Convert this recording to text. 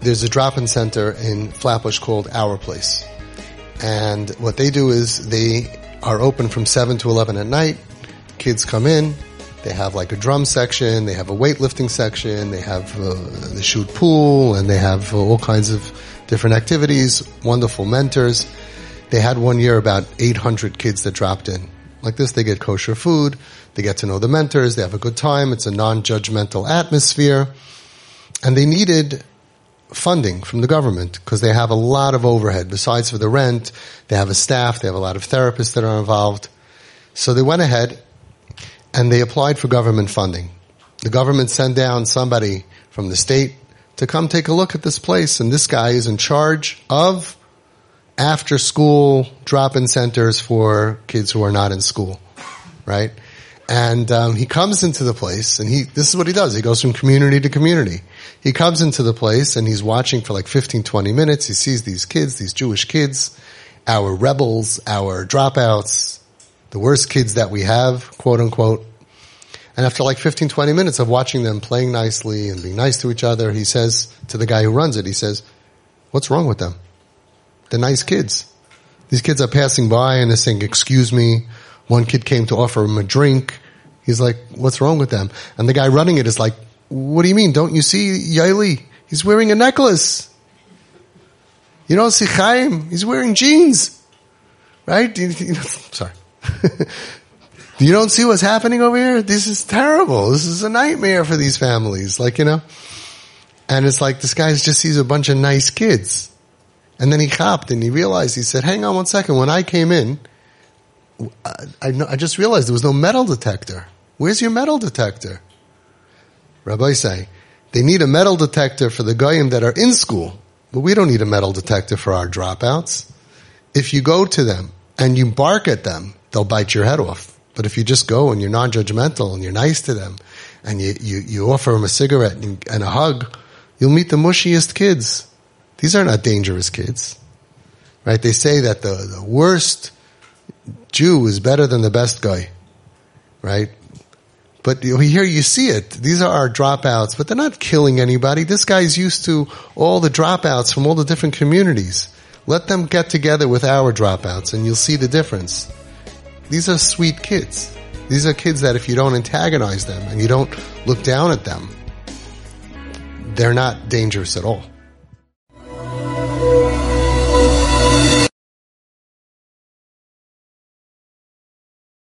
there's a drop-in center in Flatbush called Our Place. And what they do is they are open from 7 to 11 at night. Kids come in. They have like a drum section. They have a weightlifting section. They have uh, the shoot pool and they have uh, all kinds of different activities. Wonderful mentors. They had one year about 800 kids that dropped in. Like this, they get kosher food. They get to know the mentors. They have a good time. It's a non-judgmental atmosphere. And they needed funding from the government because they have a lot of overhead. Besides for the rent, they have a staff, they have a lot of therapists that are involved. So they went ahead and they applied for government funding. The government sent down somebody from the state to come take a look at this place and this guy is in charge of after school drop-in centers for kids who are not in school, right? And um, he comes into the place and he, this is what he does. He goes from community to community. He comes into the place and he's watching for like 15, 20 minutes. He sees these kids, these Jewish kids, our rebels, our dropouts, the worst kids that we have, quote unquote. And after like 15, 20 minutes of watching them playing nicely and being nice to each other, he says to the guy who runs it, he says, what's wrong with them? They're nice kids. These kids are passing by and they're saying, excuse me. One kid came to offer him a drink. He's like, what's wrong with them? And the guy running it is like, what do you mean? Don't you see Yaeli? He's wearing a necklace. You don't see Chaim? He's wearing jeans. Right? You, sorry. you don't see what's happening over here? This is terrible. This is a nightmare for these families. Like, you know? And it's like this guy just sees a bunch of nice kids. And then he hopped and he realized, he said, hang on one second. When I came in, I, I, just realized there was no metal detector. Where's your metal detector? Rabbi say, they need a metal detector for the goyim that are in school, but we don't need a metal detector for our dropouts. If you go to them and you bark at them, they'll bite your head off. But if you just go and you're non-judgmental and you're nice to them and you, you, you offer them a cigarette and, and a hug, you'll meet the mushiest kids. These are not dangerous kids. Right? They say that the, the worst Jew is better than the best guy. Right? But here you see it. These are our dropouts, but they're not killing anybody. This guy's used to all the dropouts from all the different communities. Let them get together with our dropouts and you'll see the difference. These are sweet kids. These are kids that if you don't antagonize them and you don't look down at them, they're not dangerous at all.